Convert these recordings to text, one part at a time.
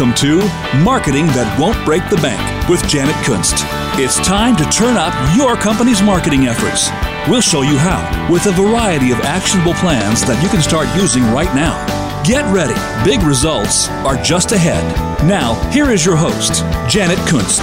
Welcome to Marketing That Won't Break the Bank with Janet Kunst. It's time to turn up your company's marketing efforts. We'll show you how with a variety of actionable plans that you can start using right now. Get ready. Big results are just ahead. Now, here is your host, Janet Kunst.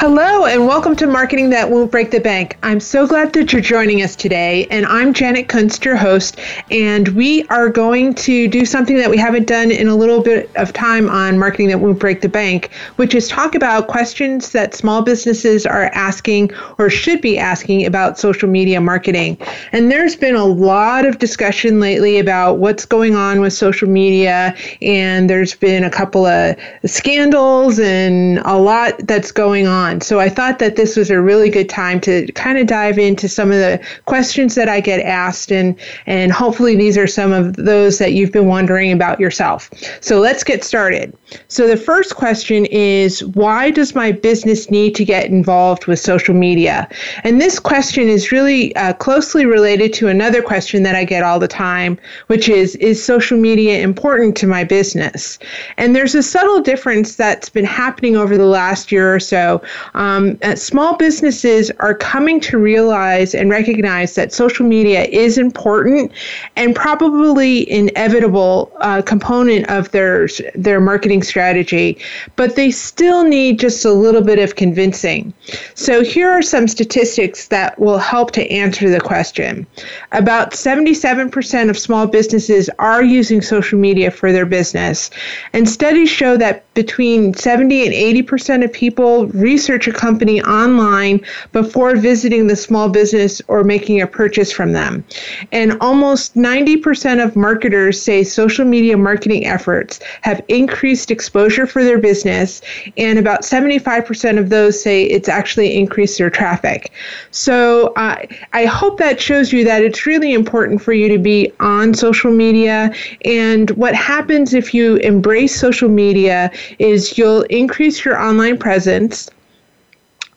Hello, and welcome to Marketing That Won't Break the Bank. I'm so glad that you're joining us today, and I'm Janet Kunst, your host, and we are going to do something that we haven't done in a little bit of time on Marketing That Won't Break the Bank, which is talk about questions that small businesses are asking or should be asking about social media marketing. And there's been a lot of discussion lately about what's going on with social media, and there's been a couple of scandals and a lot that's going on on. So I thought that this was a really good time to kind of dive into some of the questions that I get asked, and and hopefully these are some of those that you've been wondering about yourself. So let's get started. So the first question is why does my business need to get involved with social media? And this question is really uh, closely related to another question that I get all the time, which is is social media important to my business? And there's a subtle difference that's been happening over the last year or so um, uh, small businesses are coming to realize and recognize that social media is important and probably inevitable uh, component of their their marketing strategy, but they still need just a little bit of convincing. So here are some statistics that will help to answer the question. About 77% of small businesses are using social media for their business, and studies show that between 70 and 80% of people research a company online before visiting the small business or making a purchase from them. And almost 90% of marketers say social media marketing efforts have increased exposure for their business, and about 75% of those say it's actually increased their traffic. So uh, I hope that shows you that it's really important for you to be on social media. And what happens if you embrace social media is you'll increase your online presence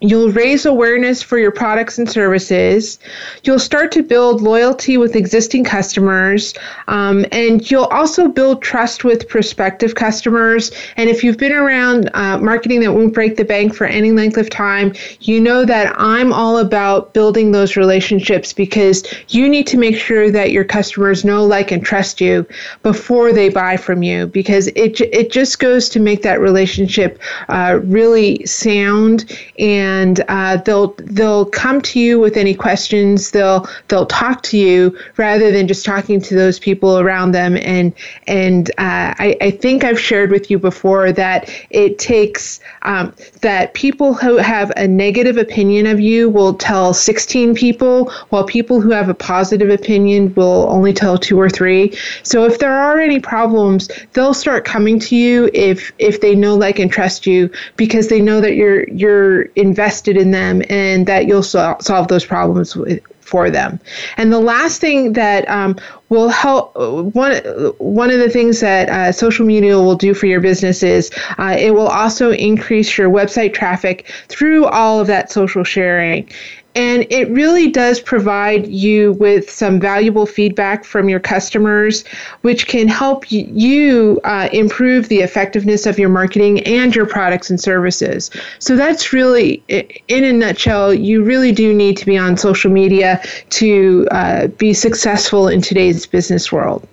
You'll raise awareness for your products and services. You'll start to build loyalty with existing customers. Um, and you'll also build trust with prospective customers. And if you've been around uh, marketing that won't break the bank for any length of time, you know that I'm all about building those relationships because you need to make sure that your customers know, like, and trust you before they buy from you because it, it just goes to make that relationship uh, really sound and and uh, they'll they'll come to you with any questions. They'll they'll talk to you rather than just talking to those people around them. And and uh, I, I think I've shared with you before that it takes um, that people who have a negative opinion of you will tell 16 people, while people who have a positive opinion will only tell two or three. So if there are any problems, they'll start coming to you if if they know, like, and trust you because they know that you're you're invested invested in them and that you'll sol- solve those problems with, for them. And the last thing that um, will help one one of the things that uh, social media will do for your business is uh, it will also increase your website traffic through all of that social sharing and it really does provide you with some valuable feedback from your customers, which can help you uh, improve the effectiveness of your marketing and your products and services. So that's really, in a nutshell, you really do need to be on social media to uh, be successful in today's business world.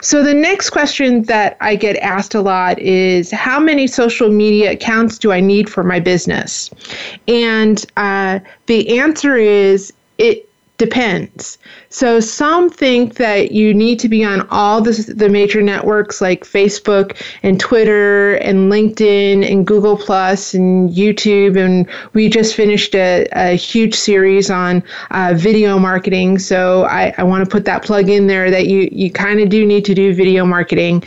So the next question that I get asked a lot is how many social media accounts do I need for my business? And uh, the answer is it depends. So some think that you need to be on all the, the major networks like Facebook and Twitter and LinkedIn and Google Plus and YouTube. And we just finished a, a huge series on uh, video marketing. So I, I want to put that plug in there that you, you kind of do need to do video marketing.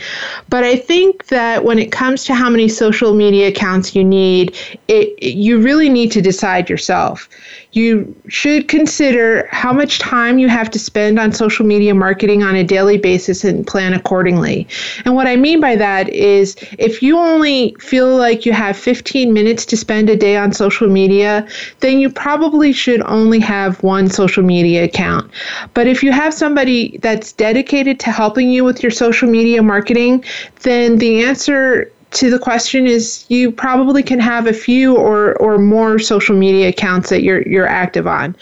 But I think that when it comes to how many social media accounts you need, it, you really need to decide yourself. You should consider how much time you have to spend on social media marketing on a daily basis and plan accordingly. And what I mean by that is if you only feel like you have 15 minutes to spend a day on social media, then you probably should only have one social media account. But if you have somebody that's dedicated to helping you with your social media marketing, then the answer to the question is you probably can have a few or, or more social media accounts that you're, you're active on.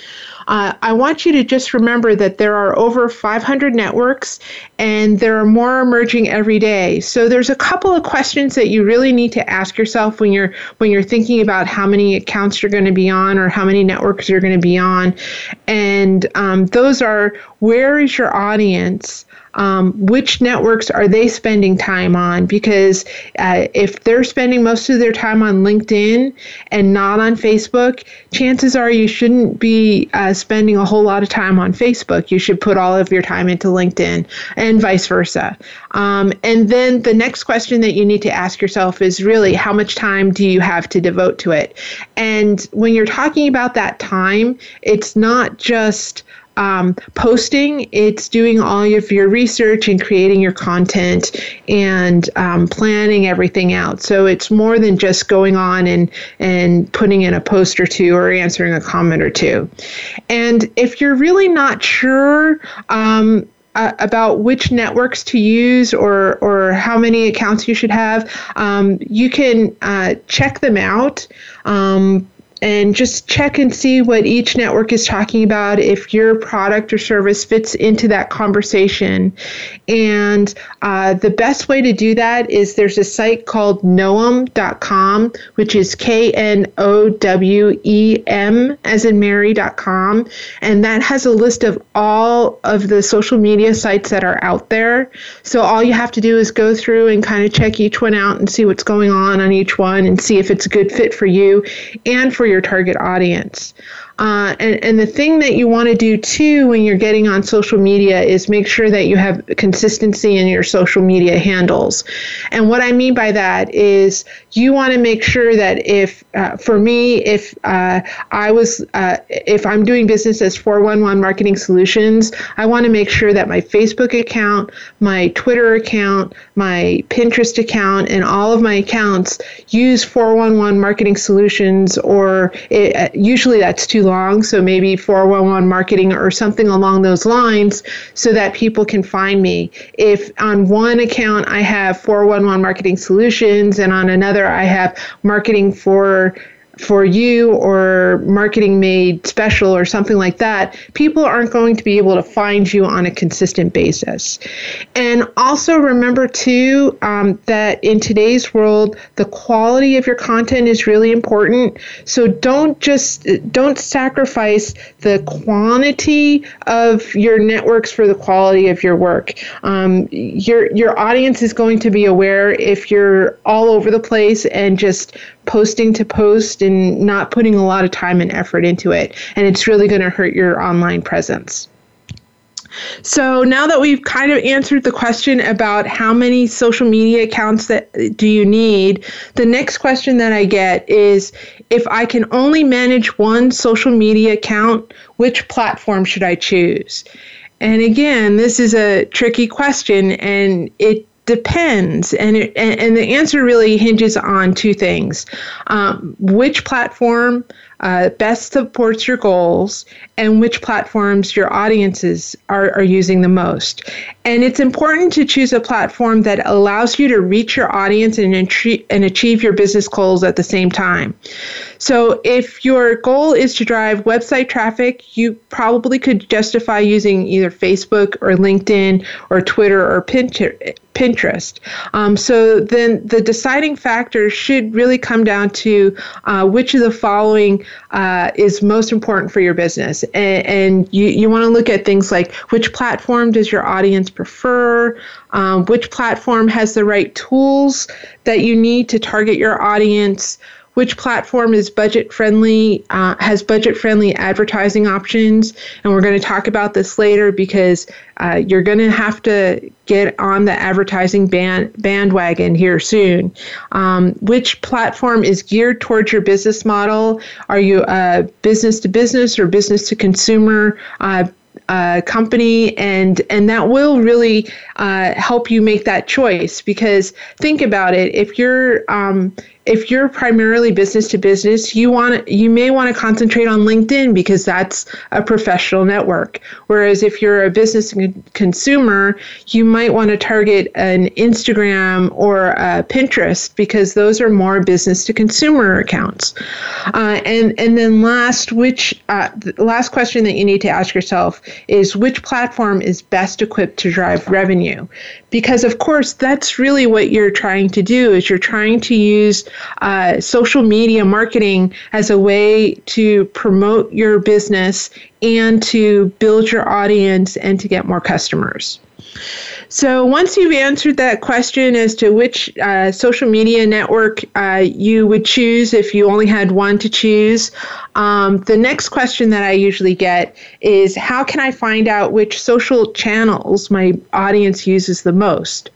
Uh, I want you to just remember that there are over 500 networks and there are more emerging every day. So there's a couple of questions that you really need to ask yourself when you're when you're thinking about how many accounts you're going to be on or how many networks you're going to be on, and um, those are where is your audience? Um, which networks are they spending time on? Because uh, if they're spending most of their time on LinkedIn and not on Facebook, chances are you shouldn't be uh, spending a whole lot of time on Facebook. You should put all of your time into LinkedIn and vice versa. Um, and then the next question that you need to ask yourself is really how much time do you have to devote to it? And when you're talking about that time, it's not just um, posting, it's doing all of your research and creating your content and um, planning everything out. So it's more than just going on and, and putting in a post or two or answering a comment or two. And if you're really not sure, um, uh, about which networks to use or or how many accounts you should have, um, you can uh, check them out. Um, and just check and see what each network is talking about if your product or service fits into that conversation. And uh, the best way to do that is there's a site called knowem.com, which is K N O W E M as in Mary.com. And that has a list of all of the social media sites that are out there. So all you have to do is go through and kind of check each one out and see what's going on on each one and see if it's a good fit for you and for your target audience. Uh, and, and the thing that you want to do too when you're getting on social media is make sure that you have consistency in your social media handles. And what I mean by that is you want to make sure that if, uh, for me, if uh, I was, uh, if I'm doing business as 411 Marketing Solutions, I want to make sure that my Facebook account, my Twitter account, my Pinterest account, and all of my accounts use 411 Marketing Solutions, or it, uh, usually that's too long, so maybe 411 marketing or something along those lines so that people can find me. If on one account I have 411 marketing solutions and on another I have marketing for for you or marketing made special or something like that, people aren't going to be able to find you on a consistent basis. And also remember, too, um, that in today's world, the quality of your content is really important. So don't just don't sacrifice the quantity of your networks for the quality of your work. Um, your your audience is going to be aware if you're all over the place and just posting to post and not putting a lot of time and effort into it. And it's really going to hurt your online presence. So now that we've kind of answered the question about how many social media accounts that do you need, the next question that I get is if I can only manage one social media account, which platform should I choose? And again, this is a tricky question and it depends. And it, and the answer really hinges on two things. Um, which platform uh, best supports your goals and which platforms your audiences are, are using the most. And it's important to choose a platform that allows you to reach your audience and, and achieve your business goals at the same time. So, if your goal is to drive website traffic, you probably could justify using either Facebook or LinkedIn or Twitter or Pinterest. Um, so, then the deciding factor should really come down to uh, which of the following uh, is most important for your business. And, and you, you want to look at things like which platform does your audience prefer, um, which platform has the right tools that you need to target your audience. Which platform is budget friendly, uh, has budget friendly advertising options. And we're going to talk about this later because uh, you're going to have to get on the advertising band, bandwagon here soon. Um, which platform is geared towards your business model? Are you a business to business or business to consumer? Uh, uh, company and and that will really uh, help you make that choice because think about it if you're um, if you're primarily business to business, you want you may want to concentrate on LinkedIn because that's a professional network. Whereas if you're a business consumer, you might want to target an Instagram or a Pinterest because those are more business to consumer accounts. Uh, and and then last, which uh, the last question that you need to ask yourself is which platform is best equipped to drive revenue? Because of course that's really what you're trying to do is you're trying to use uh, social media marketing as a way to promote your business and to build your audience and to get more customers. So once you've answered that question as to which uh, social media network uh, you would choose if you only had one to choose, um, the next question that I usually get is how can I find out which social channels my audience uses the most?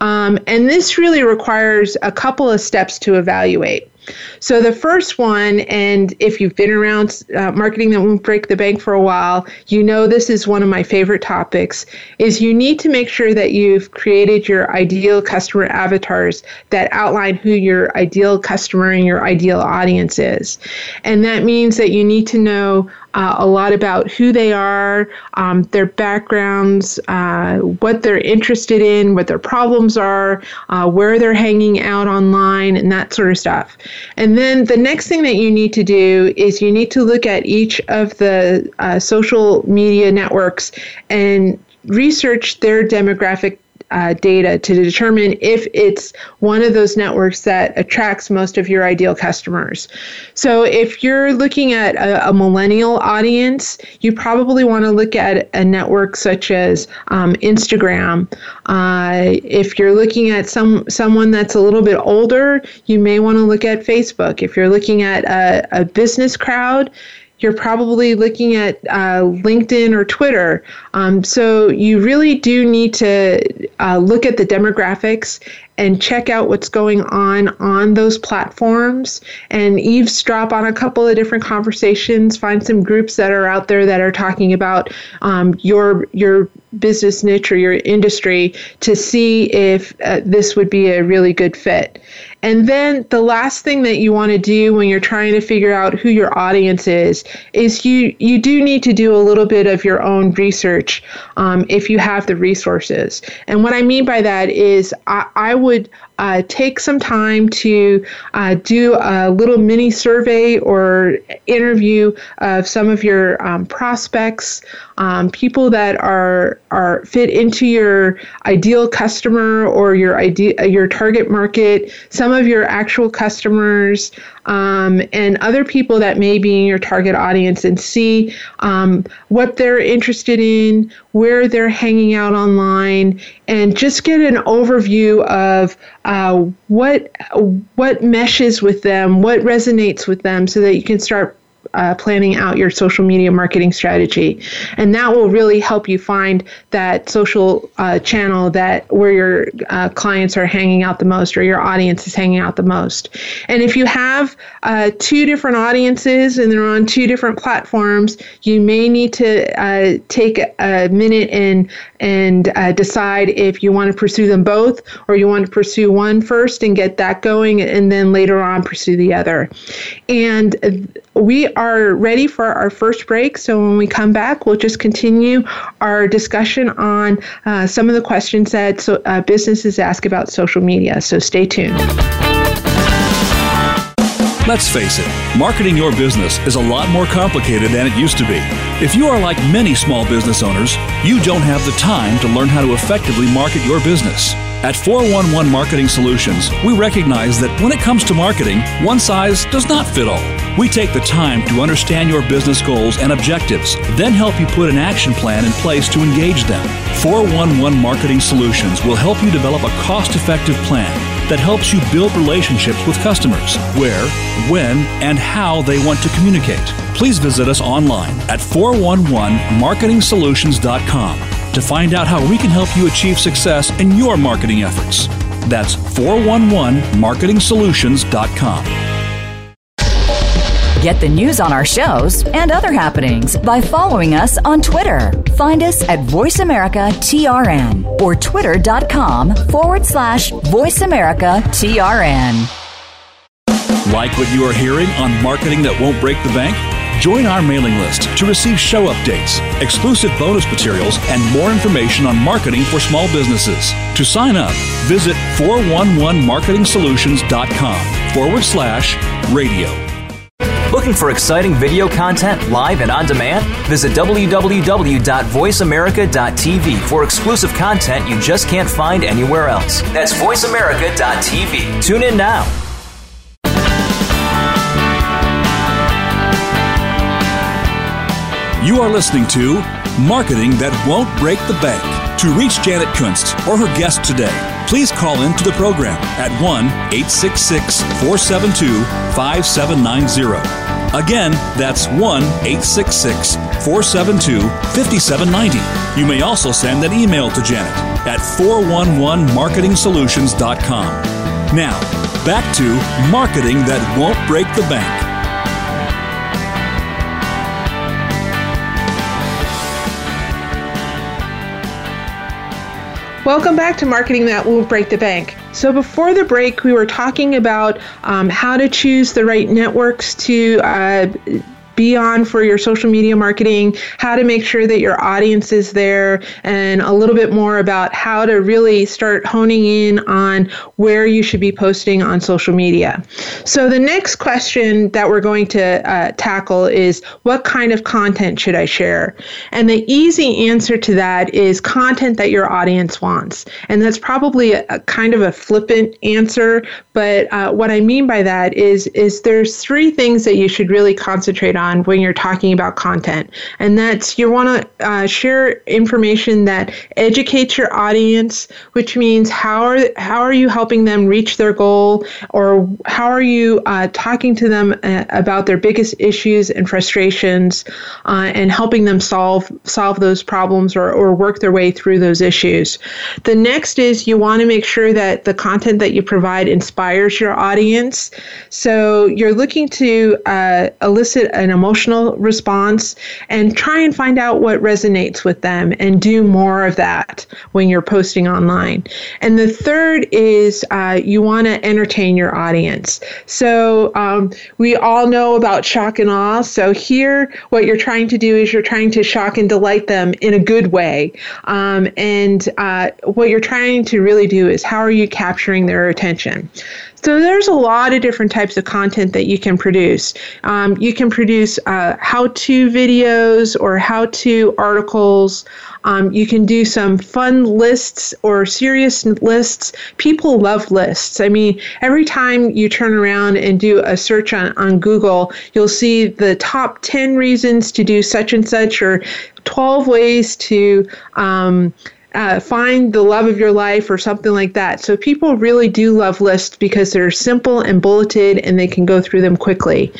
Um, and this really requires a couple of steps to evaluate. So the first one, and if you've been around uh, marketing that won't break the bank for a while, you know this is one of my favorite topics, is you need to make sure that you've created your ideal customer avatars that outline who your ideal customer and your ideal audience is. And that means that you need to know uh, a lot about who they are, um, their backgrounds, uh, what they're interested in, what their problems are, uh, where they're hanging out online, and that sort of stuff. And then the next thing that you need to do is you need to look at each of the uh, social media networks and research their demographic uh, data to determine if it's one of those networks that attracts most of your ideal customers. So, if you're looking at a, a millennial audience, you probably want to look at a network such as um, Instagram. Uh, if you're looking at some someone that's a little bit older, you may want to look at Facebook. If you're looking at a, a business crowd, you're probably looking at uh, LinkedIn or Twitter. Um, so you really do need to uh, look at the demographics and check out what's going on on those platforms and eavesdrop on a couple of different conversations. Find some groups that are out there that are talking about um, your your business niche or your industry to see if uh, this would be a really good fit. And then the last thing that you want to do when you're trying to figure out who your audience is is you you do need to do a little bit of your own research um, if you have the resources. And what I mean by that is I, I would uh, take some time to uh, do a little mini survey or interview of some of your um, prospects, um, people that are are fit into your ideal customer or your idea your target market, some of your actual customers, um, and other people that may be in your target audience and see um, what they're interested in, where they're hanging out online, and just get an overview of uh, what what meshes with them, what resonates with them, so that you can start uh, planning out your social media marketing strategy, and that will really help you find that social uh, channel that where your uh, clients are hanging out the most or your audience is hanging out the most. And if you have uh, two different audiences and they're on two different platforms, you may need to uh, take a minute and and uh, decide if you want to pursue them both or you want to pursue one first and get that going, and then later on pursue the other. And we are ready for our first break. So when we come back, we'll just continue our discussion on uh, some of the questions that so, uh, businesses ask about social media. So stay tuned. Let's face it, marketing your business is a lot more complicated than it used to be. If you are like many small business owners, you don't have the time to learn how to effectively market your business. At 411 Marketing Solutions, we recognize that when it comes to marketing, one size does not fit all. We take the time to understand your business goals and objectives, then help you put an action plan in place to engage them. 411 Marketing Solutions will help you develop a cost effective plan that helps you build relationships with customers where, when, and how they want to communicate. Please visit us online at 411marketingsolutions.com to find out how we can help you achieve success in your marketing efforts. That's 411marketingsolutions.com. Get the news on our shows and other happenings by following us on Twitter. Find us at VoiceAmericaTRN or twitter.com forward slash VoiceAmericaTRN. Like what you are hearing on Marketing That Won't Break the Bank? Join our mailing list to receive show updates, exclusive bonus materials, and more information on marketing for small businesses. To sign up, visit 411marketingsolutions.com forward slash radio. Looking for exciting video content live and on demand? Visit www.voiceamerica.tv for exclusive content you just can't find anywhere else. That's voiceamerica.tv. Tune in now. You are listening to Marketing That Won't Break the Bank. To reach Janet Kunst or her guest today, please call into the program at 1 866 472 5790. Again, that's 1 866 472 5790. You may also send an email to Janet at 411marketingsolutions.com. Now, back to marketing that won't break the bank. Welcome back to Marketing That Won't Break the Bank. So, before the break, we were talking about um, how to choose the right networks to uh, be on for your social media marketing, how to make sure that your audience is there, and a little bit more about how to really start honing in on where you should be posting on social media. So, the next question that we're going to uh, tackle is what kind of content should I share? And the easy answer to that is content that your audience wants. And that's probably a, a kind of a flippant answer, but uh, what I mean by that is, is there's three things that you should really concentrate on on when you're talking about content. And that's you want to uh, share information that educates your audience, which means how are how are you helping them reach their goal, or how are you uh, talking to them uh, about their biggest issues and frustrations, uh, and helping them solve solve those problems or, or work their way through those issues. The next is you want to make sure that the content that you provide inspires your audience. So you're looking to uh, elicit an emotional response and try and find out what resonates with them and do more of that when you're posting online. And the third is uh, you want to entertain your audience. So um, we all know about shock and awe. So here, what you're trying to do is you're trying to shock and delight them in a good way. Um, and uh, what you're trying to really do is how are you capturing their attention? So there's a lot of different types of content that you can produce. Um, you can produce uh, how-to videos or how-to articles. Um, you can do some fun lists or serious lists. People love lists. I mean, every time you turn around and do a search on, on Google, you'll see the top 10 reasons to do such and such or 12 ways to um, uh, find the love of your life or something like that. So people really do love lists because they're simple and bulleted and they can go through them quickly.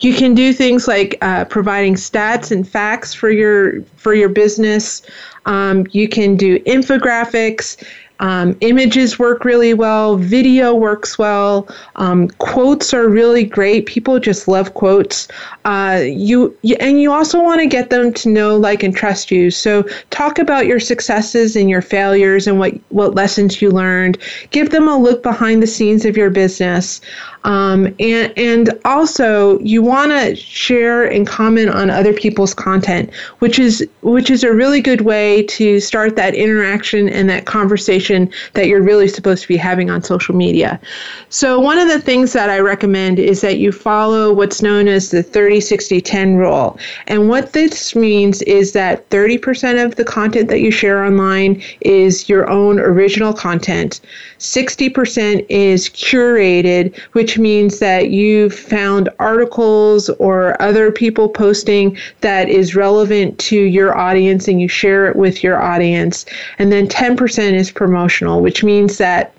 You can do things like uh, providing stats and facts for your for your business. Um, you can do infographics. Um, images work really well, video works well, um, quotes are really great. People just love quotes. Uh, you, you and you also want to get them to know, like, and trust you. So talk about your successes and your failures and what what lessons you learned. Give them a look behind the scenes of your business. Um, and, and also, you want to share and comment on other people's content, which is which is a really good way to start that interaction and that conversation that you're really supposed to be having on social media. So, one of the things that I recommend is that you follow what's known as the 30 60 10 rule. And what this means is that 30% of the content that you share online is your own original content, 60% is curated, which means that you've found articles or other people posting that is relevant to your audience and you share it with your audience. And then 10% is promotional, which means that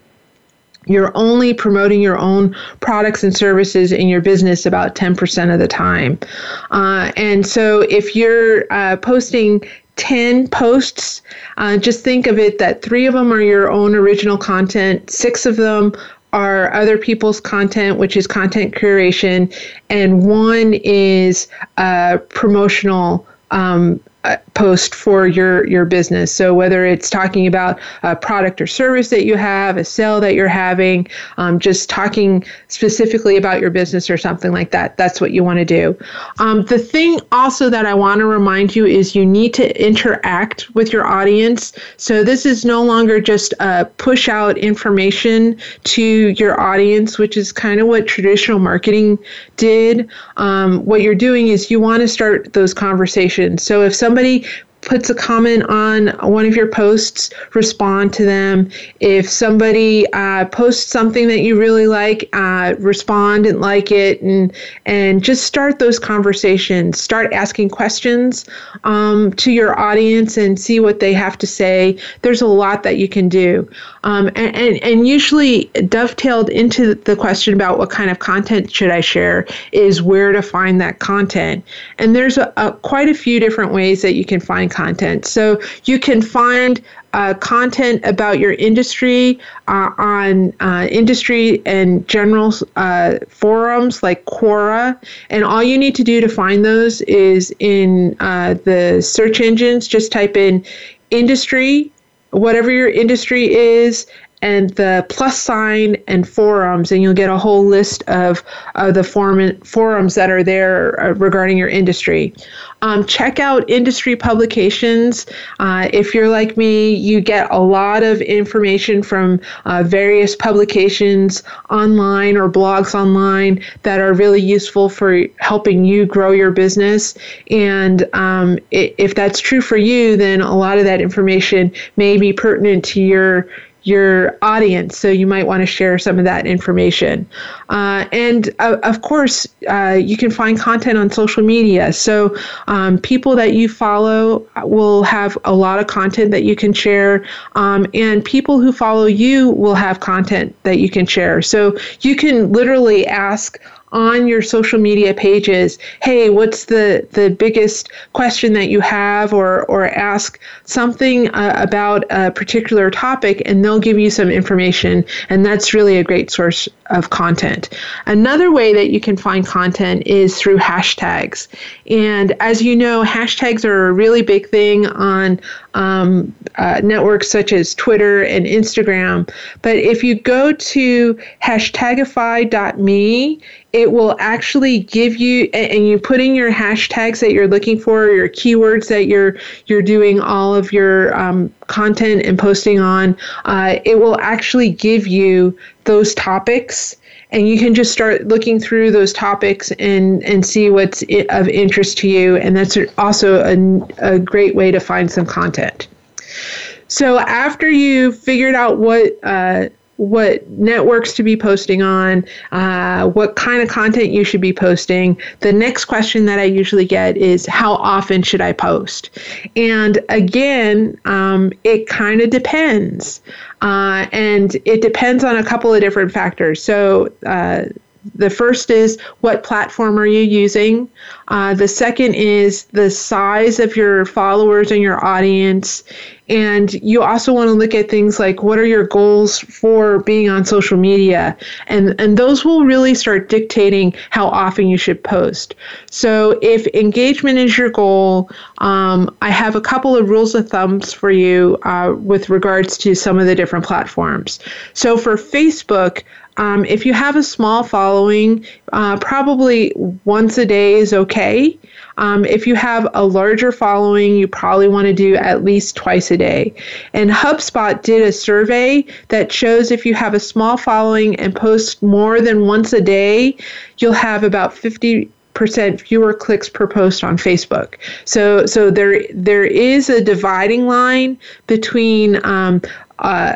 you're only promoting your own products and services in your business about 10% of the time. Uh, and so if you're uh, posting 10 posts, uh, just think of it that three of them are your own original content, six of them are other people's content, which is content curation, and one is uh, promotional um, post for your your business. So whether it's talking about a product or service that you have a sale that you're having um, just talking specifically about your business or something like that that's what you want to do. Um, the thing also that i want to remind you is you need to interact with your audience. So this is no longer just a push out information to your audience which is kind of what traditional marketing did. Um, what you're doing is you want to start those conversations. So if somebody puts a comment on one of your posts, respond to them. If somebody uh, posts something that you really like, uh, respond and like it, and and just start those conversations. Start asking questions um, to your audience and see what they have to say. There's a lot that you can do, um, and, and and usually dovetailed into the question about what kind of content should I share is where to find that content. And there's a, a quite a few different ways that you can find content. So you can find uh, content about your industry uh, on uh, industry and general uh, forums like Quora. And all you need to do to find those is in uh, the search engines, just type in industry, whatever your industry is, and the plus sign and forums, and you'll get a whole list of the forum, forums that are there uh, regarding your industry. Um, check out industry publications. Uh, if you're like me, you get a lot of information from uh, various publications online or blogs online that are really useful for helping you grow your business. And um, if that's true for you, then a lot of that information may be pertinent to your your audience. So you might want to share some of that information. Uh, and uh, of course, uh, you can find content on social media. So um, people that you follow will have a lot of content that you can share. Um, and people who follow you will have content that you can share. So you can literally ask on your social media pages, hey, what's the, the biggest question that you have, or, or ask something uh, about a particular topic, and they'll give you some information. And that's really a great source of content. Another way that you can find content is through hashtags. And as you know, hashtags are a really big thing on um, uh, networks such as Twitter and Instagram. But if you go to hashtagify.me, it will actually give you and you put in your hashtags that you're looking for your keywords that you're you're doing all of your um, content and posting on uh, it will actually give you those topics and you can just start looking through those topics and and see what's of interest to you. And that's also a, a great way to find some content. So after you figured out what uh, what networks to be posting on, uh, what kind of content you should be posting. The next question that I usually get is how often should I post? And again, um, it kind of depends. Uh, and it depends on a couple of different factors. So, uh, the first is what platform are you using? Uh, the second is the size of your followers and your audience. And you also want to look at things like what are your goals for being on social media? And, and those will really start dictating how often you should post. So if engagement is your goal, um, I have a couple of rules of thumbs for you uh, with regards to some of the different platforms. So for Facebook, um, if you have a small following, uh, probably once a day is okay. Um, if you have a larger following, you probably want to do at least twice a day. And HubSpot did a survey that shows if you have a small following and post more than once a day, you'll have about 50 percent fewer clicks per post on Facebook. So so there there is a dividing line between um, uh,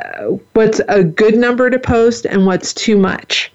what's a good number to post and what's too much.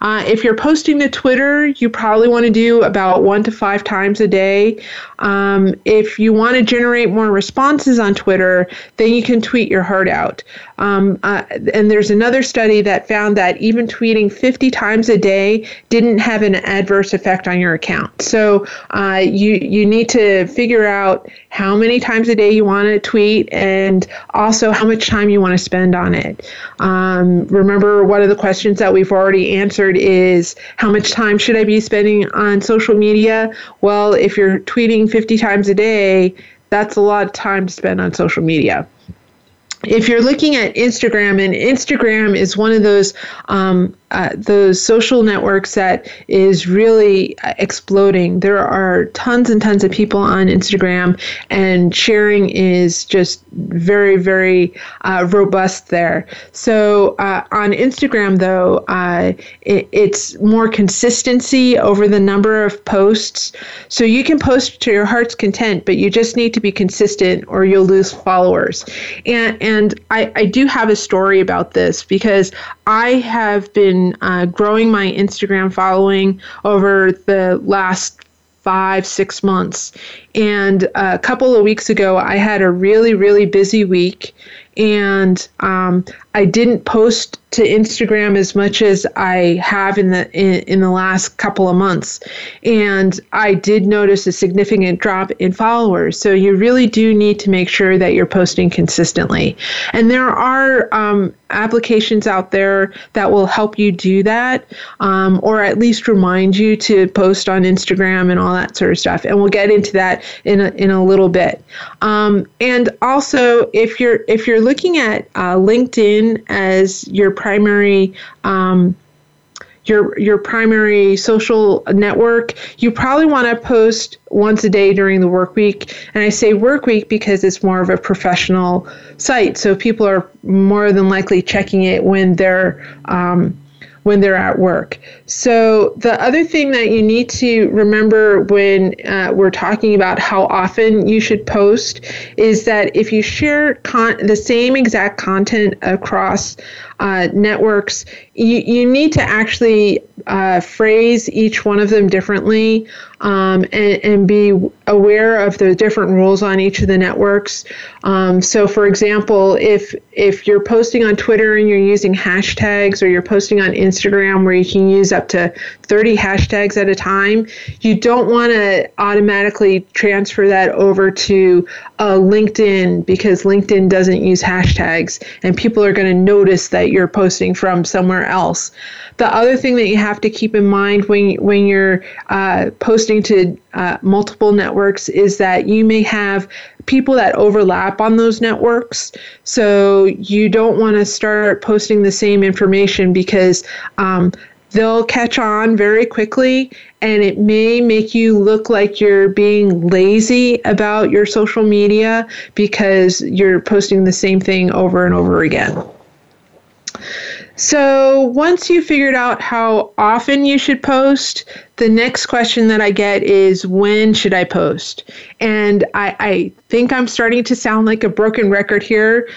Uh, if you're posting to Twitter, you probably want to do about one to five times a day. Um, if you want to generate more responses on Twitter, then you can tweet your heart out. Um, uh, and there's another study that found that even tweeting 50 times a day didn't have an adverse effect on your account. So uh, you you need to figure out how many times a day you want to tweet and also how much time you want to spend on it. Um, remember, one of the questions that we've already answered is how much time should I be spending on social media? Well, if you're tweeting 50 times a day, that's a lot of time to spend on social media. If you're looking at Instagram, and Instagram is one of those um, uh, those social set is really uh, exploding. There are tons and tons of people on Instagram, and sharing is just very, very uh, robust there. So uh, on Instagram, though, uh, it, it's more consistency over the number of posts. So you can post to your heart's content, but you just need to be consistent, or you'll lose followers. And and I, I do have a story about this because I have been uh, growing my Instagram following over the last five, six months. And a couple of weeks ago, I had a really, really busy week. And um, I didn't post to Instagram as much as I have in the in, in the last couple of months, and I did notice a significant drop in followers. So you really do need to make sure that you're posting consistently. And there are um, applications out there that will help you do that, um, or at least remind you to post on Instagram and all that sort of stuff. And we'll get into that in a, in a little bit. Um, and also, if you're if you're looking at uh, LinkedIn as your primary um, your your primary social network, you probably want to post once a day during the work week. And I say work week because it's more of a professional site, so people are more than likely checking it when they're um, when they're at work. So, the other thing that you need to remember when uh, we're talking about how often you should post is that if you share con- the same exact content across uh, networks, you, you need to actually uh, phrase each one of them differently um, and, and be aware of the different rules on each of the networks. Um, so, for example, if if you're posting on Twitter and you're using hashtags, or you're posting on Instagram where you can use up to 30 hashtags at a time, you don't want to automatically transfer that over to uh, LinkedIn because LinkedIn doesn't use hashtags, and people are going to notice that you're posting from somewhere else. The other thing that you have to keep in mind when when you're uh, posting to uh, multiple networks is that you may have people that overlap on those networks. So you don't want to start posting the same information because um, they'll catch on very quickly and it may make you look like you're being lazy about your social media because you're posting the same thing over and over again. So once you figured out how often you should post, the next question that I get is when should I post? And I, I think I'm starting to sound like a broken record here,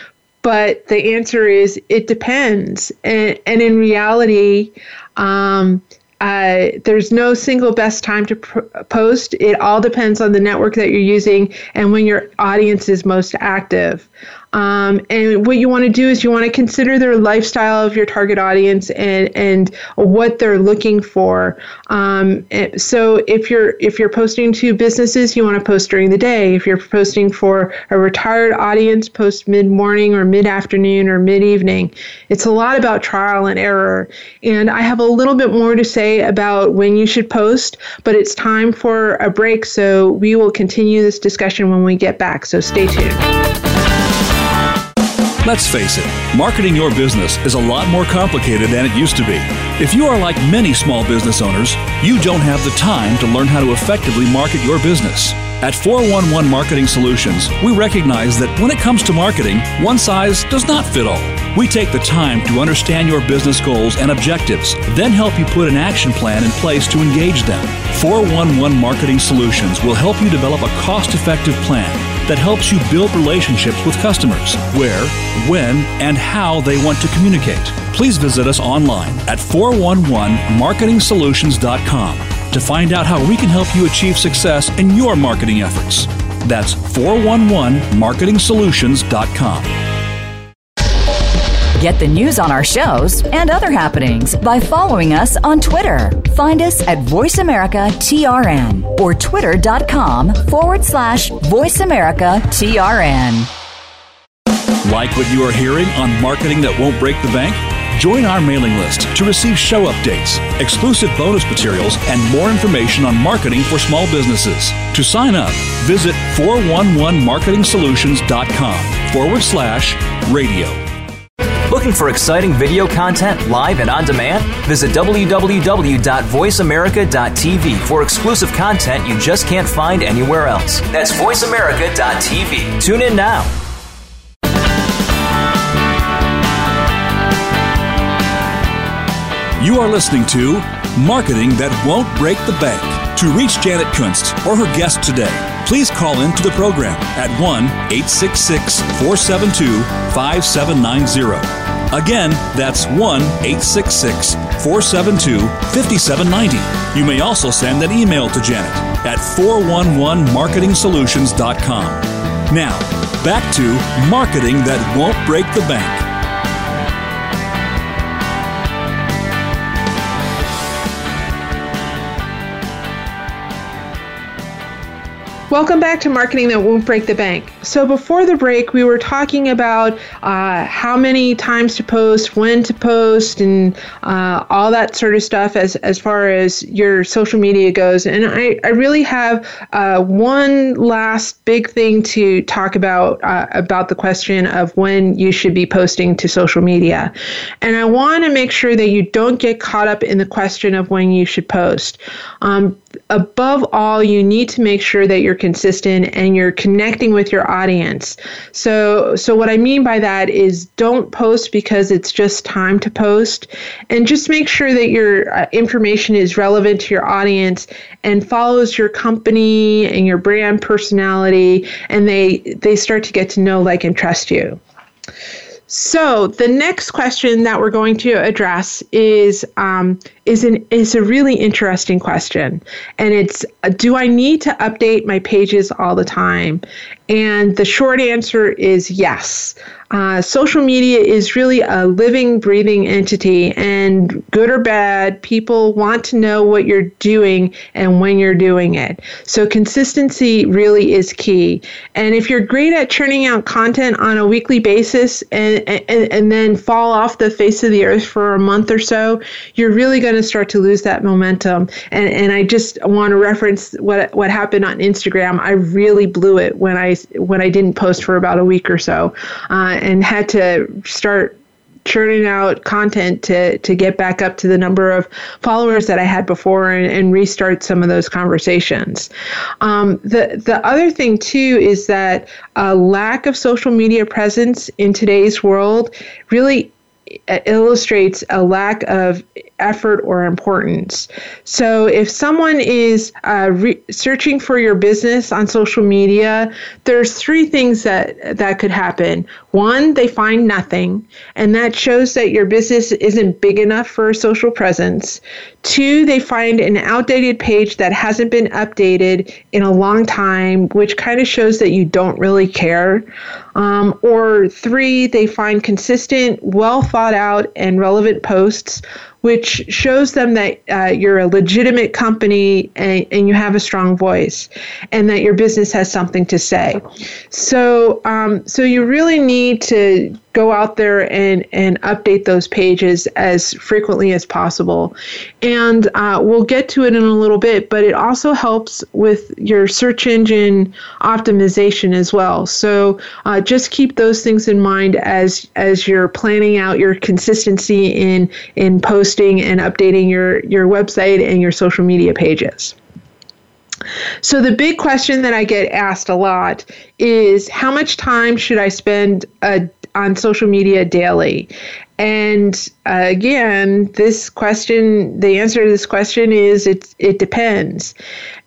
but the answer is it depends. And, and in reality, um, uh, there's no single best time to pr- post. It all depends on the network that you're using and when your audience is most active. Um, and what you want to do is you want to consider their lifestyle of your target audience and and what they're looking for. Um, so if you're if you're posting to businesses, you want to post during the day. If you're posting for a retired audience, post mid morning or mid afternoon or mid evening. It's a lot about trial and error. And I have a little bit more to say about when you should post, but it's time for a break. So we will continue this discussion when we get back. So stay tuned. Let's face it, marketing your business is a lot more complicated than it used to be. If you are like many small business owners, you don't have the time to learn how to effectively market your business. At 411 Marketing Solutions, we recognize that when it comes to marketing, one size does not fit all. We take the time to understand your business goals and objectives, then help you put an action plan in place to engage them. 411 Marketing Solutions will help you develop a cost effective plan that helps you build relationships with customers where, when, and how they want to communicate. Please visit us online at 411marketingsolutions.com to find out how we can help you achieve success in your marketing efforts. That's 411marketingsolutions.com. Get the news on our shows and other happenings by following us on Twitter. Find us at VoiceAmericaTRN or twitter.com forward slash VoiceAmericaTRN. Like what you are hearing on Marketing That Won't Break the Bank? Join our mailing list to receive show updates, exclusive bonus materials, and more information on marketing for small businesses. To sign up, visit 411marketingsolutions.com forward slash radio. Looking for exciting video content live and on demand? Visit www.voiceamerica.tv for exclusive content you just can't find anywhere else. That's voiceamerica.tv. Tune in now. You are listening to Marketing That Won't Break the Bank. To reach Janet Kunst or her guest today, please call into the program at 1 866 472 5790. Again, that's 1 866 472 5790. You may also send an email to Janet at 411marketingsolutions.com. Now, back to Marketing That Won't Break the Bank. Welcome back to Marketing That Won't Break the Bank. So, before the break, we were talking about uh, how many times to post, when to post, and uh, all that sort of stuff as, as far as your social media goes. And I, I really have uh, one last big thing to talk about uh, about the question of when you should be posting to social media. And I want to make sure that you don't get caught up in the question of when you should post. Um, above all, you need to make sure that you're consistent and you're connecting with your audience. So, so what I mean by that is don't post because it's just time to post, and just make sure that your uh, information is relevant to your audience and follows your company and your brand personality, and they they start to get to know, like, and trust you. So the next question that we're going to address is um, is an is a really interesting question, and it's uh, do I need to update my pages all the time? And the short answer is yes. Uh, social media is really a living, breathing entity, and good or bad, people want to know what you're doing and when you're doing it. So, consistency really is key. And if you're great at churning out content on a weekly basis and, and, and then fall off the face of the earth for a month or so, you're really going to start to lose that momentum. And, and I just want to reference what, what happened on Instagram. I really blew it when I, when I didn't post for about a week or so. Uh, and had to start churning out content to to get back up to the number of followers that I had before and, and restart some of those conversations. Um, the the other thing too is that a lack of social media presence in today's world really illustrates a lack of effort or importance. So, if someone is uh, re- searching for your business on social media, there's three things that that could happen. One, they find nothing, and that shows that your business isn't big enough for a social presence. Two, they find an outdated page that hasn't been updated in a long time, which kind of shows that you don't really care. Um, or three, they find consistent, well thought out, and relevant posts which shows them that uh, you're a legitimate company and, and, you have a strong voice and that your business has something to say. So, um, so you really need to go out there and, and update those pages as frequently as possible. And uh, we'll get to it in a little bit, but it also helps with your search engine optimization as well. So uh, just keep those things in mind as as you're planning out your consistency in in posting and updating your your website and your social media pages. So, the big question that I get asked a lot is how much time should I spend a, on social media daily. And uh, again, this question, the answer to this question is it, it depends.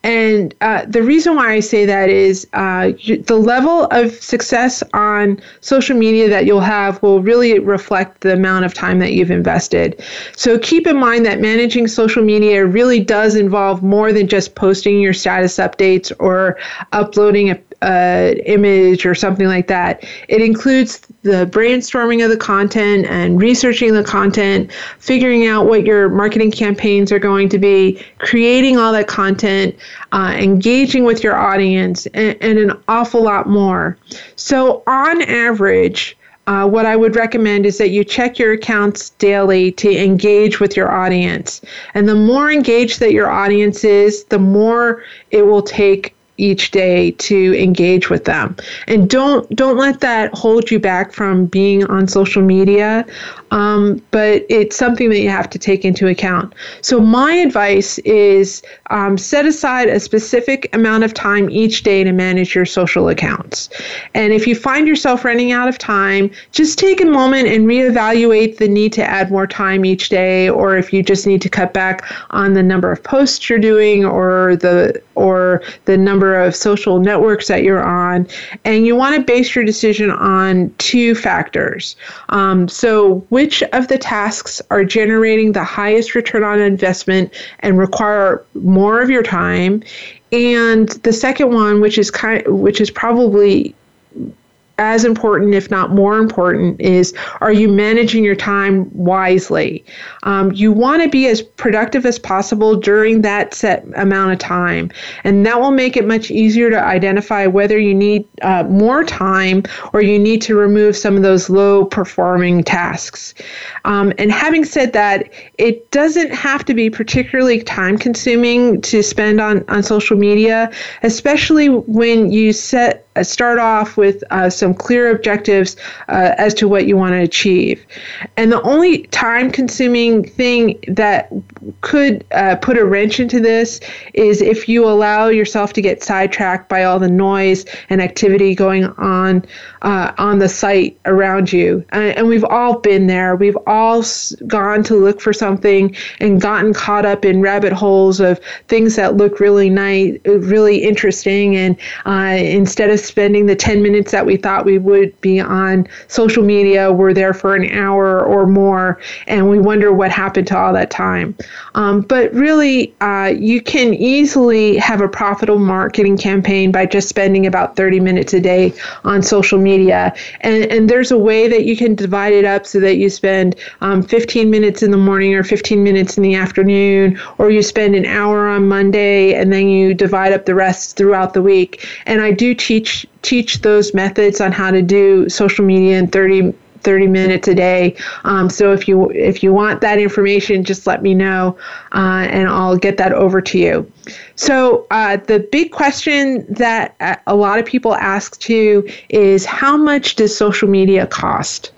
And uh, the reason why I say that is uh, the level of success on social media that you'll have will really reflect the amount of time that you've invested. So keep in mind that managing social media really does involve more than just posting your status updates or uploading a uh, image or something like that. It includes the brainstorming of the content and researching the content, figuring out what your marketing campaigns are going to be, creating all that content, uh, engaging with your audience, and, and, an awful lot more. So, on average, uh, what I would recommend is that you check your accounts daily to engage with your audience. And the more engaged that your audience is, the more it will take each day to engage with them. And don't don't let that hold you back from being on social media um, but it's something that you have to take into account. So my advice is um, set aside a specific amount of time each day to manage your social accounts. And if you find yourself running out of time just take a moment and reevaluate the need to add more time each day or if you just need to cut back on the number of posts you're doing or the or the number of social networks that you're on. And you want to base your decision on two factors. Um, so, which of the tasks are generating the highest return on investment and require more of your time? And the second one, which is kind, which is probably as important, if not more important, is are you managing your time wisely? Um, you want to be as productive as possible during that set amount of time, and that will make it much easier to identify whether you need uh, more time or you need to remove some of those low performing tasks. Um, and having said that, it doesn't have to be particularly time consuming to spend on, on social media, especially when you set start off with uh, some clear objectives uh, as to what you want to achieve. And the only time consuming thing that could uh, put a wrench into this is if you allow yourself to get sidetracked by all the noise and activity going on uh, on the site around you. And, and we've all been there. We've all gone to look for something and gotten caught up in rabbit holes of things that look really nice, really interesting. And uh, instead of spending the 10 minutes that we thought we would be on social media, we're there for an hour or more. And we wonder what happened to all that time. Um, but really, uh, you can easily have a profitable marketing campaign by just spending about 30 minutes a day on social media. And, and there's a way that you can divide it up so that you spend um, 15 minutes in the morning or 15 minutes in the afternoon, or you spend an hour on Monday and then you divide up the rest throughout the week. And I do teach teach those methods on how to do social media in 30 30 minutes a day. Um, so if you if you want that information, just let me know, uh, and I'll get that over to you. So uh, the big question that uh, a lot of people ask too is how much does social media cost?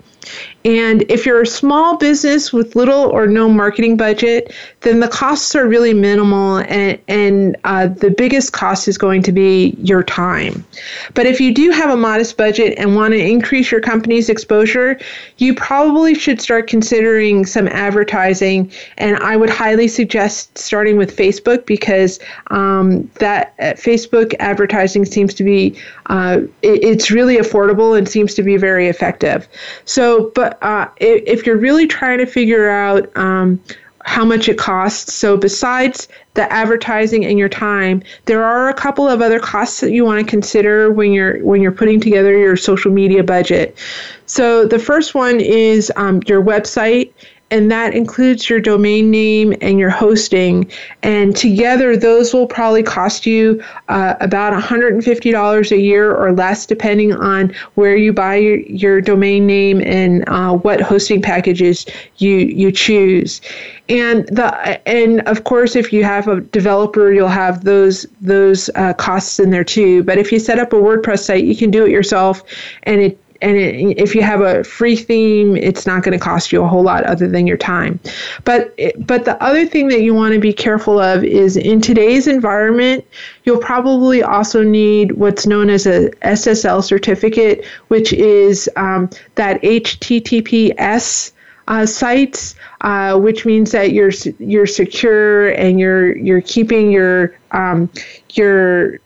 And if you're a small business with little or no marketing budget, then the costs are really minimal, and, and uh, the biggest cost is going to be your time. But if you do have a modest budget and want to increase your company's exposure, you probably should start considering some advertising. And I would highly suggest starting with Facebook because um, that uh, Facebook advertising seems to be uh, it, it's really affordable and seems to be very effective. So, but uh, if, you're really trying to figure out um, how much it costs, so besides the advertising and your time, there are a couple of other costs that you want to consider when you're when you're putting together your social media budget. So the first one is um, your website and that includes your domain name and your hosting. And together, those will probably cost you uh, about $150 a year or less, depending on where you buy your, your domain name and uh, what hosting packages you you choose. And the and of course, if you have a developer, you'll have those those uh, costs in there too. But if you set up a WordPress site, you can do it yourself, and it and it, if you have a free theme, it's not going to cost you a whole lot other than your time. But but the other thing that you want to be careful of is in today's environment, you'll probably also need what's known as a SSL certificate, which is um, that HTTPS uh, sites, uh, which means that you're you're secure and you're you're keeping your um, your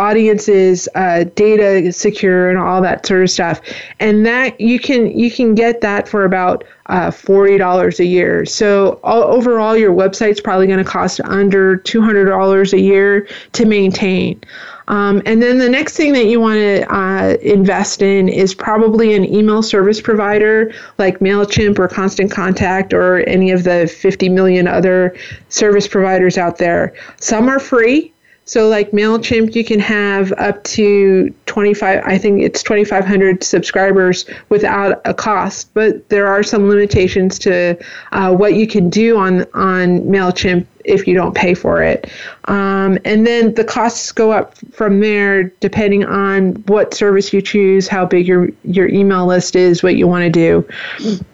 audiences uh, data secure and all that sort of stuff. And that you can you can get that for about uh, $40 a year. So all, overall your website's probably going to cost under $200 a year to maintain. Um, and then the next thing that you want to uh, invest in is probably an email service provider like MailChimp or Constant Contact or any of the 50 million other service providers out there. Some are free, so, like MailChimp, you can have up to 25, I think it's 2,500 subscribers without a cost, but there are some limitations to uh, what you can do on, on MailChimp if you don't pay for it. Um, and then the costs go up from there depending on what service you choose, how big your, your email list is, what you want to do.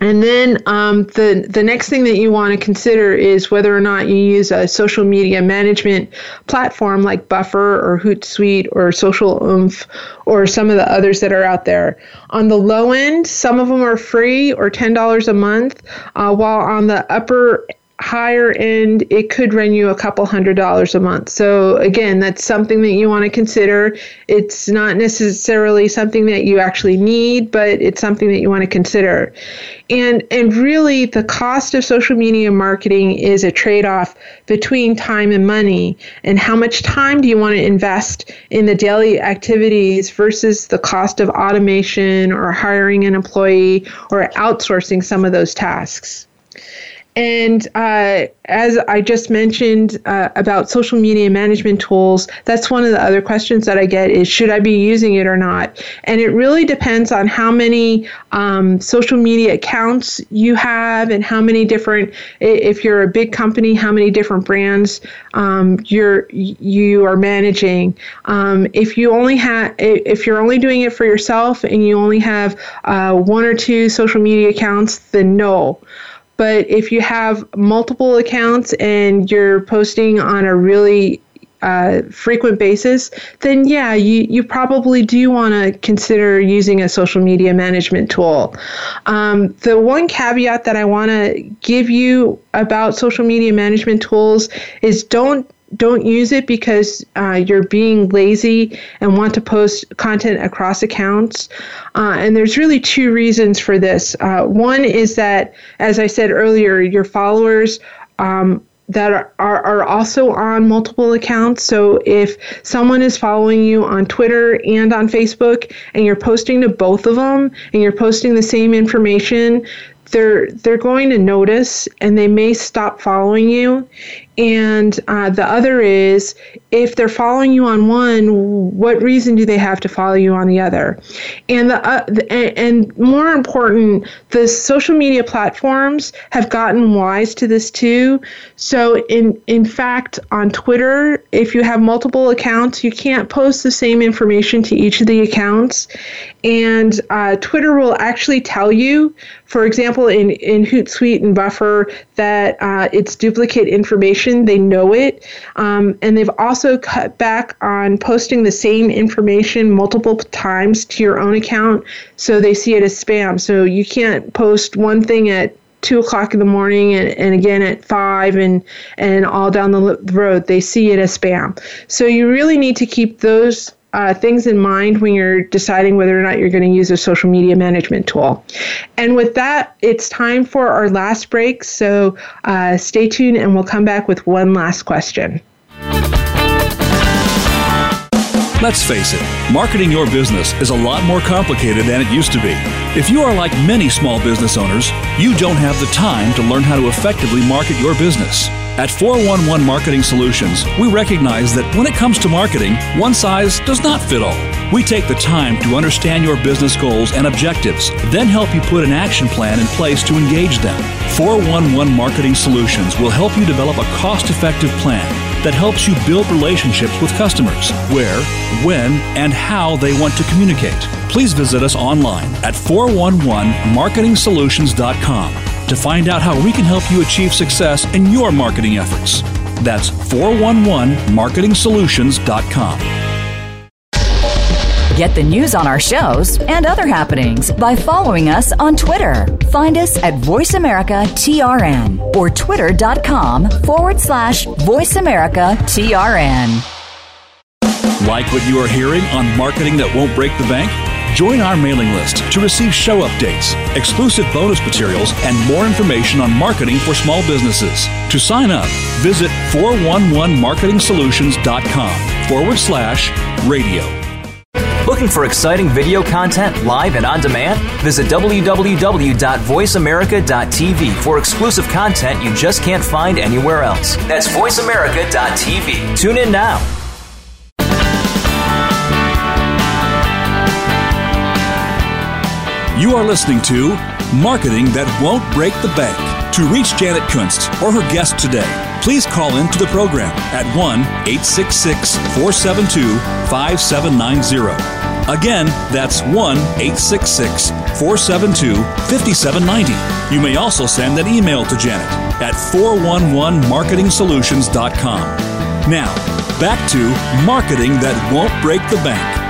And then um, the the next thing that you want to consider is whether or not you use a social media management platform like Buffer or Hootsuite or Social Oomph or some of the others that are out there. On the low end, some of them are free or ten dollars a month, uh, while on the upper higher end, it could run you a couple hundred dollars a month. So again, that's something that you want to consider. It's not necessarily something that you actually need, but it's something that you want to consider. And and really the cost of social media marketing is a trade-off between time and money. And how much time do you want to invest in the daily activities versus the cost of automation or hiring an employee or outsourcing some of those tasks. And uh, as I just mentioned uh, about social media management tools, that's one of the other questions that I get is should I be using it or not? And it really depends on how many um, social media accounts you have and how many different, if you're a big company, how many different brands um, you're you are managing. Um, if you only have, if you're only doing it for yourself and you only have uh, one or two social media accounts, then no. But if you have multiple accounts and you're posting on a really uh, frequent basis, then yeah, you, you probably do want to consider using a social media management tool. Um, the one caveat that I want to give you about social media management tools is don't don't use it because uh, you're being lazy and want to post content across accounts. Uh, and there's really two reasons for this. Uh, one is that, as I said earlier, your followers. Um, that are, are, are also on multiple accounts. So if someone is following you on Twitter and on Facebook and you're posting to both of them and you're posting the same information, they're they're going to notice and they may stop following you and uh, the other is if they're following you on one what reason do they have to follow you on the other? And the, uh, the and more important the social media platforms have gotten wise to this too. So in in fact on twitter if you have multiple accounts you can't post the same information to each of the accounts. And uh, twitter will actually tell you for example in in hootsuite and buffer that uh, it's duplicate information they know it. Um, and they've also cut back on posting the same information multiple times to your own account so they see it as spam. So you can't post one thing at two o'clock in the morning and, and again at five and and all down the road they see it as spam so you really need to keep those uh, things in mind when you're deciding whether or not you're going to use a social media management tool. And with that, it's time for our last break. So uh, stay tuned and we'll come back with one last question. Let's face it, marketing your business is a lot more complicated than it used to be. If you are like many small business owners, you don't have the time to learn how to effectively market your business. At 411 Marketing Solutions, we recognize that when it comes to marketing, one size does not fit all. We take the time to understand your business goals and objectives, then help you put an action plan in place to engage them. 411 Marketing Solutions will help you develop a cost effective plan that helps you build relationships with customers where, when, and how they want to communicate. Please visit us online at 411marketingsolutions.com to find out how we can help you achieve success in your marketing efforts. That's 411marketingsolutions.com. Get the news on our shows and other happenings by following us on Twitter. Find us at VoiceAmericaTRN or twitter.com forward slash VoiceAmericaTRN. Like what you are hearing on Marketing That Won't Break the Bank? Join our mailing list to receive show updates, exclusive bonus materials, and more information on marketing for small businesses. To sign up, visit 411marketingsolutions.com forward slash radio. Looking for exciting video content live and on demand? Visit www.voiceamerica.tv for exclusive content you just can't find anywhere else. That's voiceamerica.tv. Tune in now. You are listening to Marketing That Won't Break the Bank. To reach Janet Kunst or her guest today, please call into the program at 1 866 472 5790. Again, that's 1 866 472 5790. You may also send an email to Janet at 411marketingsolutions.com. Now, back to marketing that won't break the bank.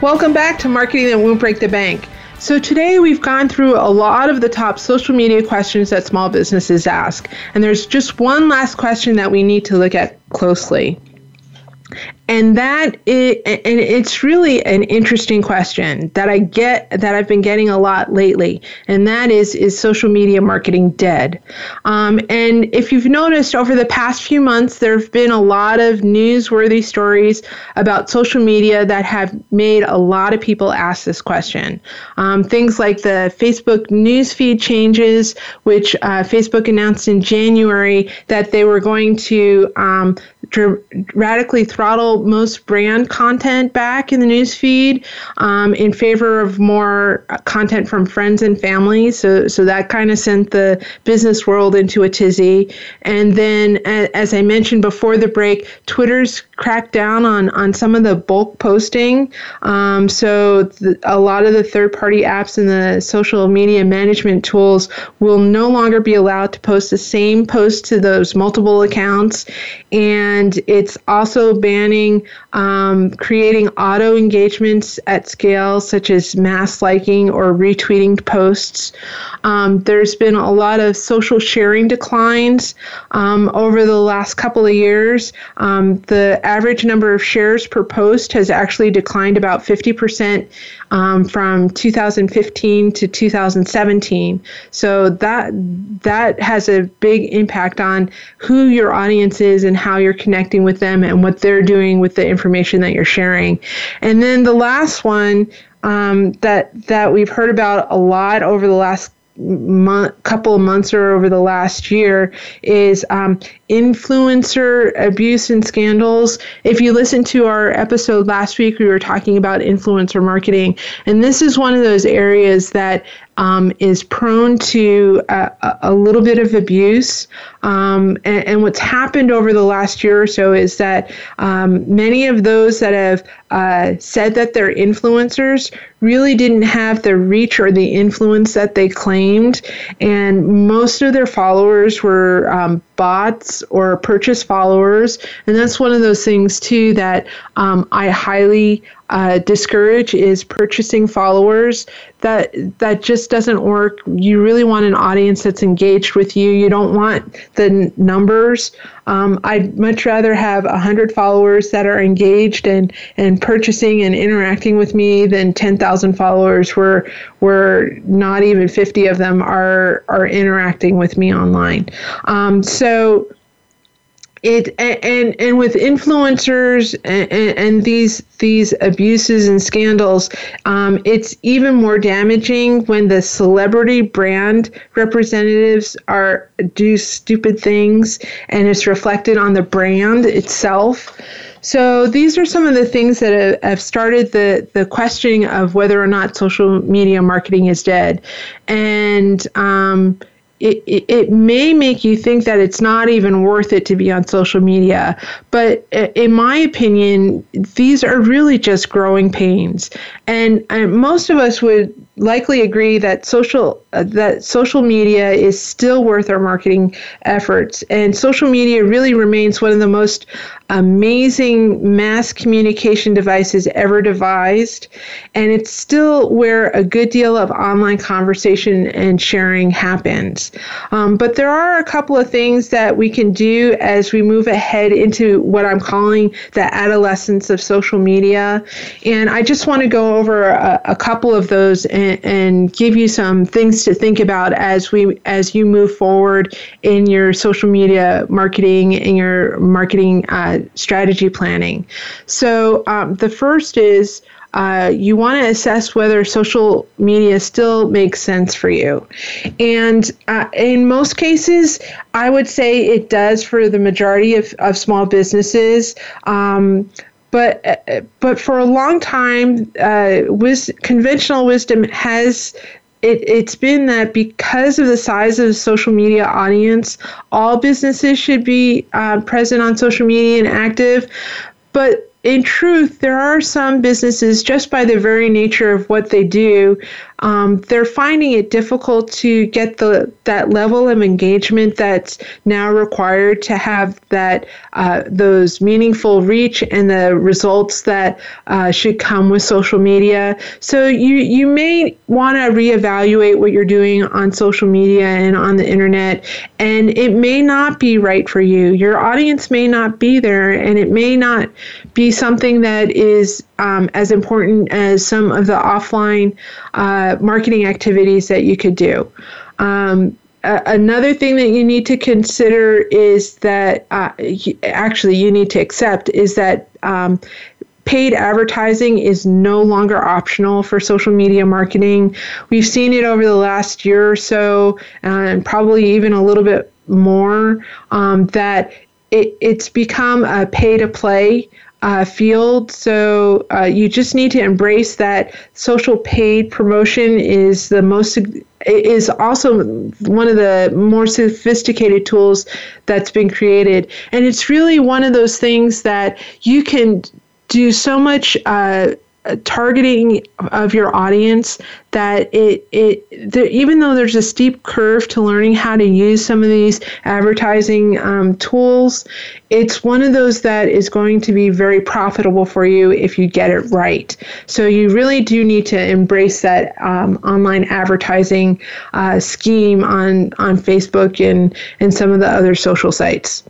Welcome back to Marketing That Won't Break the Bank. So today we've gone through a lot of the top social media questions that small businesses ask. And there's just one last question that we need to look at closely and that it, and it's really an interesting question that I get that I've been getting a lot lately, and that is is social media marketing dead? Um, and if you've noticed over the past few months, there have been a lot of newsworthy stories about social media that have made a lot of people ask this question. Um, things like the Facebook newsfeed changes, which uh, Facebook announced in January that they were going to um, dr- radically throttle most brand content back in the newsfeed um, in favor of more content from friends and family. So, so that kind of sent the business world into a tizzy. And then, as I mentioned before the break, Twitter's cracked down on, on some of the bulk posting. Um, so, the, a lot of the third party apps and the social media management tools will no longer be allowed to post the same post to those multiple accounts. And it's also banning um, creating auto engagements at scale, such as mass liking or retweeting posts. Um, there's been a lot of social sharing declines um, over the last couple of years. Um, the average number of shares per post has actually declined about 50% um, from 2015 to 2017. So that that has a big impact on who your audience is and how you're connecting with them and what they're doing with the information that you're sharing. And then the last one um, that that we've heard about a lot over the last month, couple of months or over the last year is um, influencer abuse and scandals. If you listen to our episode last week, we were talking about influencer marketing, and this is one of those areas that um, is prone to a, a, little bit of abuse. Um, and, and, what's happened over the last year or so is that um, many of those that have uh, said that they're influencers really didn't have the reach or the influence that they claimed. And most of their followers were um, bots or purchase followers. And that's one of those things, too, that um, I highly uh, discourage is purchasing followers. That that just doesn't work. You really want an audience that's engaged with you. You don't want the n- numbers. Um, I'd much rather have hundred followers that are engaged and and purchasing and interacting with me than ten thousand followers where where not even fifty of them are are interacting with me online. Um, so it and and with influencers and, and these these abuses and scandals, um, it's even more damaging when the celebrity brand representatives are do stupid things and it's reflected on the brand itself. So these are some of the things that have started the the questioning of whether or not social media marketing is dead, and um, it, it, may make you think that it's not even worth it to be on social media. But in my opinion, these are really just growing pains. And, and most of us would likely agree that social uh, that social media is still worth our marketing efforts and social media really remains one of the most amazing mass communication devices ever devised and it's still where a good deal of online conversation and sharing happens um, but there are a couple of things that we can do as we move ahead into what i'm calling the adolescence of social media and i just want to go over a, a couple of those and and, give you some things to think about as we as you move forward in your social media marketing and your marketing uh, strategy planning. So um, the first is. Uh, you want to assess whether social media still makes sense for you. And uh, in most cases, I would say it does for the majority of, of small businesses. Um, but uh, but for a long time, uh, wis- conventional wisdom has it, it's been that because of the size of the social media audience, all businesses should be uh, present on social media and active. But in truth, there are some businesses, just by the very nature of what they do, um, they're finding it difficult to get the that level of engagement that's now required to have that uh, those meaningful reach and the results that uh, should come with social media. So you you may want to reevaluate what you're doing on social media and on the internet, and it may not be right for you. Your audience may not be there, and it may not be something that is um, as important as some of the offline uh, marketing activities that you could do. Um, another thing that you need to consider is that uh, actually you need to accept is that um, paid advertising is no longer optional for social media marketing. We've seen it over the last year or so, and probably even a little bit more, um, that it, it's become a pay to play uh, field. So uh, you just need to embrace that social paid promotion is the most is also one of the more sophisticated tools that's been created, and it's really one of those things that you can do so much. Uh, targeting of your audience that it it there, even though there's a steep curve to learning how to use some of these advertising um, tools it's one of those that is going to be very profitable for you if you get it right. So you really do need to embrace that um, online advertising uh, scheme on on facebook and and some of the other social sites.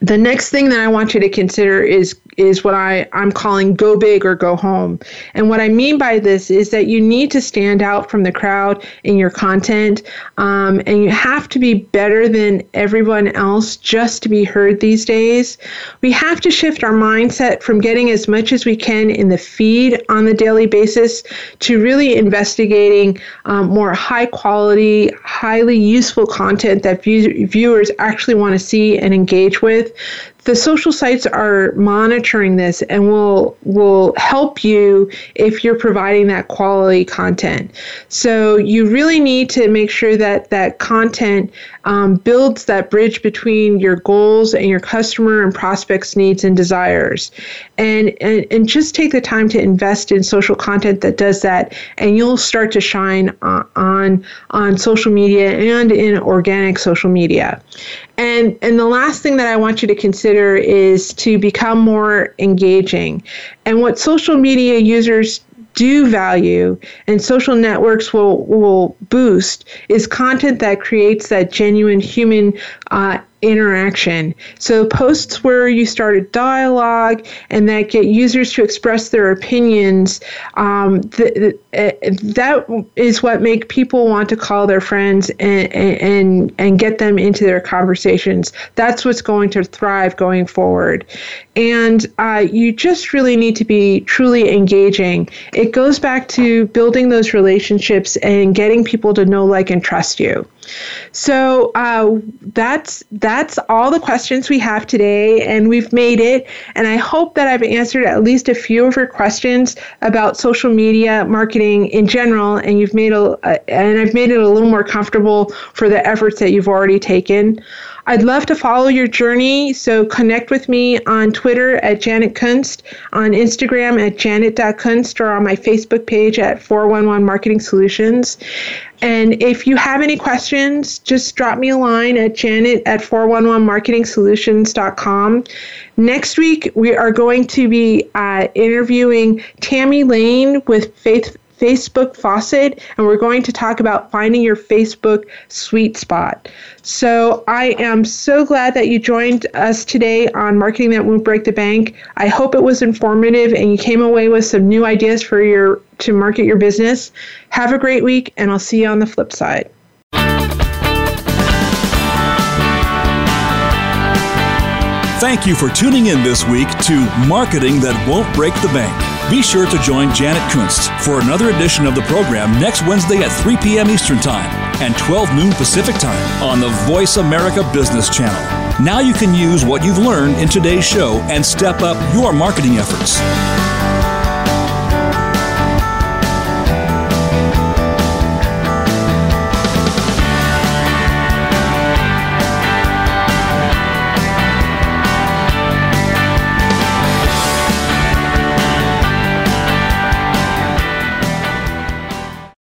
The next thing that I want you to consider is is what I, I'm calling go big or go home. And what I mean by this is that you need to stand out from the crowd in your content, um, and you have to be better than everyone else just to be heard these days. We have to shift our mindset from getting as much as we can in the feed on the daily basis to really investigating um, more high quality, highly useful content that view- viewers actually want to see and engage with the social sites are monitoring this and will will help you if you're providing that quality content. So you really need to make sure that that content um, builds that bridge between your goals and your customer and prospects needs and desires and, and and just take the time to invest in social content that does that and you'll start to shine on on, on social media and in organic social media and and the last thing that I want you to consider is to become more engaging and what social media users do value and social networks will will boost is content that creates that genuine human uh, interaction. So posts where you start a dialogue and that get users to express their opinions, um, th- th- uh, that is what make people want to call their friends and, and and get them into their conversations. That's what's going to thrive going forward. And uh, you just really need to be truly engaging. It goes back to building those relationships and getting people to know, like, and trust you. So uh, that's that's all the questions we have today, and we've made it. And I hope that I've answered at least a few of your questions about social media marketing marketing in general, and you've made a and I've made it a little more comfortable for the efforts that you've already taken. I'd love to follow your journey, so connect with me on Twitter at Janet Kunst, on Instagram at janet.kunst, or on my Facebook page at 411 Marketing Solutions. And if you have any questions, just drop me a line at janet at 411marketingsolutions.com. Next week, we are going to be uh, interviewing Tammy Lane with Faith Facebook Faucet, and we're going to talk about finding your Facebook sweet spot. So I am so glad that you joined us today on Marketing That Won't Break the Bank. I hope it was informative and you came away with some new ideas for your to market your business. Have a great week, and I'll see you on the flip side. Thank you for tuning in this week to Marketing That Won't Break the Bank. Be sure to join Janet Kunst for another edition of the program next Wednesday at 3 p.m. Eastern Time and 12 noon Pacific Time on the Voice America Business Channel. Now you can use what you've learned in today's show and step up your marketing efforts.